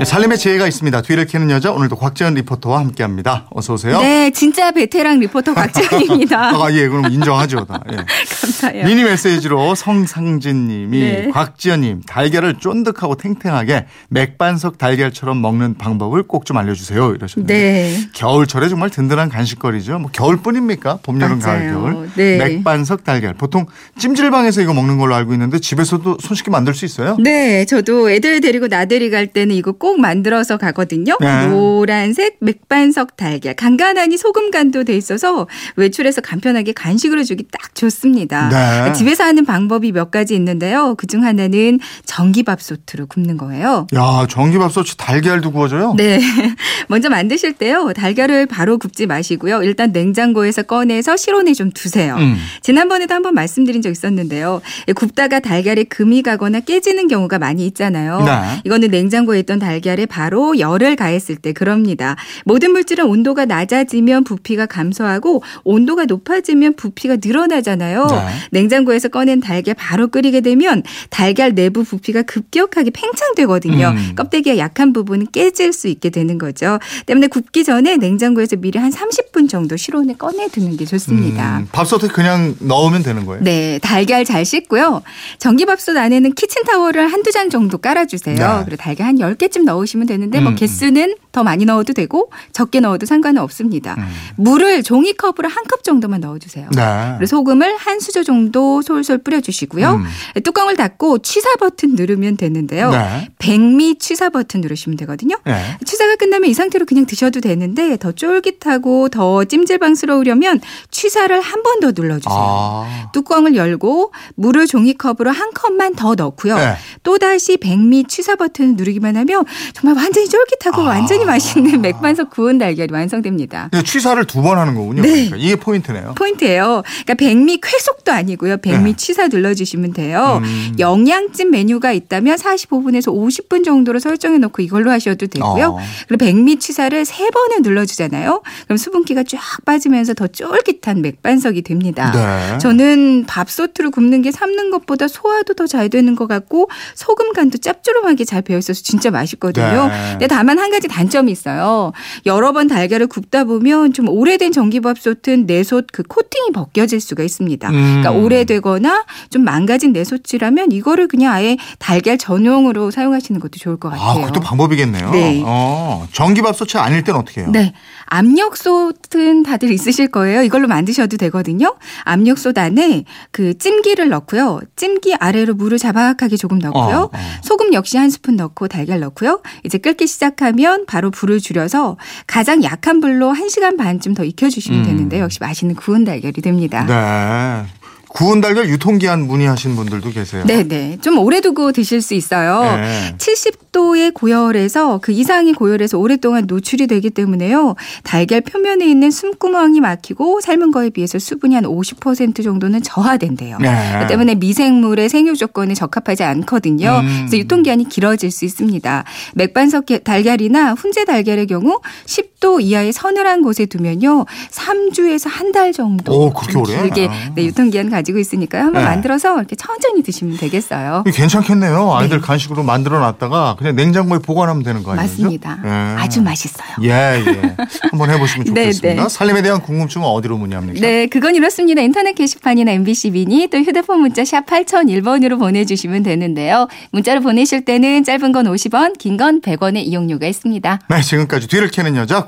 네, 삶의 지혜가 있습니다. 뒤를 캐는 여자 오늘도 곽지연 리포터와 함께합니다. 어서 오세요. 네, 진짜 베테랑 리포터 곽지연입니다. 아, 예, 그럼 인정하죠. 다. 예. 감사해요. 미니 메시지로 성상진님이 네. 곽지연님 달걀을 쫀득하고 탱탱하게 맥반석 달걀처럼 먹는 방법을 꼭 좀 알려주세요. 이러셨는데 네. 겨울철에 정말 든든한 간식거리죠. 뭐 겨울뿐입니까? 봄, 여름, 가을. 겨울. 네. 맥반석 달걀. 보통 찜질방에서 이거 먹는 걸로 알고 있는데 집에서도 손쉽게 만들 수 있어요. 네, 저도 애들 데리고 나들이 갈 때는 이거 꼭 만들어서 가거든요. 네. 노란색 맥반석 달걀. 간간하니 소금 간도 돼 있어서 외출해서 간편하게 간식으로 주기 딱 좋습니다. 네. 집에서 하는 방법이 몇 가지 있는데요. 그중 하나는 전기밥솥으로 굽는 거예요. 야, 전기밥솥이 달걀도 구워져요? 네. 먼저 만드실 때요. 달걀을 바로 굽지 마시고요. 일단 냉장고에서 꺼내서 실온에 좀 두세요. 음. 지난번에도 한번 말씀드린 적 있었는데요. 굽다가 달걀에 금이 가거나 깨지는 경우가 많이 있잖아요. 네. 이거는 냉장고에 있던 달걀 에 바로 열을 가했을 때 그럽니다. 모든 물질은 온도가 낮아지면 부피가 감소하고 온도가 높아지면 부피가 늘어나잖아요. 네. 냉장고에서 꺼낸 달걀 바로 끓이게 되면 달걀 내부 부피가 급격하게 팽창되거든요. 음. 껍데기가 약한 부분은 깨질 수 있게 되는 거죠. 때문에 굽기 전에 냉장고에서 미리 한 30분 정도 실온에 꺼내 두는 게 좋습니다. 음, 밥솥에 그냥 넣으면 되는 거예요? 네, 달걀 잘 씻고요. 전기밥솥 안에는 키친타월을 한두 장 정도 깔아주세요. 네. 그리고 달걀 한 10개쯤 넣으시면 되는데 뭐 음, 개수는 더 많이 넣어도 되고 적게 넣어도 상관은 없습니다. 음. 물을 종이컵으로 한 컵 정도만 넣어주세요. 네. 그리고 소금을 한 수저 정도 솔솔 뿌려주시고요. 음. 뚜껑을 닫고 취사 버튼 누르면 되는데요. 네. 백미 취사 버튼 누르시면 되거든요. 네. 취사가 끝나면 이 상태로 그냥 드셔도 되는데 더 쫄깃하고 더 찜질방스러우려면 취사를 한 번 더 눌러주세요. 아. 뚜껑을 열고 물을 종이컵으로 한 컵만 더 넣고요. 네. 또다시 백미 취사 버튼을 누르기만 하면 정말 완전히 쫄깃하고 아. 완전히 맛있는 맥반석 구운 달걀이 완성됩니다. 근데 취사를 두 번 하는 거군요. 네. 그러니까 이게 포인트네요. 포인트예요. 그러니까 백미 쾌속도 아니고요. 백미 네. 취사 눌러주시면 돼요. 음. 영양찜 메뉴가 있다면 45분에서 50분 정도로 설정해 놓고 이걸로 하셔도 되고요. 어. 그리고 백미 취사를 세 번을 눌러주잖아요. 그럼 수분기가 쫙 빠지면서 더 쫄깃한 맥반석이 됩니다. 네. 저는 밥솥으로 굽는 게 삶는 것보다 소화도 더 잘 되는 것 같고 소금 간도 짭조름하게 잘 배어 있어서 진짜 맛있거든요. 네. 근데 다만 한 가지 단 점이 있어요. 여러 번 달걀을 굽다 보면 좀 오래된 전기밥솥은 내솥 그 코팅이 벗겨질 수가 있습니다. 음. 그러니까 오래되거나 좀 망가진 내솥이라면 이거를 그냥 아예 달걀 전용으로 사용하시는 것도 좋을 것 아, 같아요. 그것도 방법이겠네요. 네. 어, 전기밥솥이 아닐 땐 어떻게 해요? 네. 압력솥은 다들 있으실 거예요. 이걸로 만드셔도 되거든요. 압력솥 안에 그 찜기를 넣고요. 찜기 아래로 물을 자박하게 조금 넣고요. 어, 어. 소금 역시 한 스푼 넣고 달걀 넣고요. 이제 끓기 시작하면 바로 불을 줄여서 가장 약한 불로 1시간 반쯤 더 익혀주시면 음. 되는데 역시 맛있는 구운 달걀이 됩니다. 네. 구운 달걀 유통기한 문의하신 분들도 계세요. 네네. 좀 오래 두고 드실 수 있어요. 네. 70도의 고열에서 그 이상의 고열에서 오랫동안 노출이 되기 때문에요. 달걀 표면에 있는 숨구멍이 막히고 삶은 거에 비해서 수분이 한 50% 정도는 저하된대요. 네. 그 때문에 미생물의 생육 조건에 적합하지 않거든요. 음. 그래서 유통기한이 길어질 수 있습니다. 맥반석 달걀이나 훈제 달걀의 경우 10 도 이하의 서늘한 곳에 두면요. 3주에서 한 달 정도 오, 그렇게 좀 오래? 길게 아. 네, 유통기한 가지고 있으니까요. 한번 네. 만들어서 이렇게 천천히 드시면 되겠어요. 괜찮겠네요. 아이들 간식으로 만들어 놨다가 그냥 냉장고에 보관하면 되는 거 아니에요? 맞습니다. 예. 아주 맛있어요. 예, 예. 한번 해보시면 네, 좋겠습니다. 네. 살림에 대한 궁금증은 어디로 문의합니까? 네, 그건 이렇습니다. 인터넷 게시판이나 MBC 미니 또 휴대폰 문자 샵 8001번으로 보내주시면 되는데요. 문자로 보내실 때는 짧은 건 50원, 긴 건 100원의 이용료가 있습니다. 네, 지금까지 뒤를 캐는 여자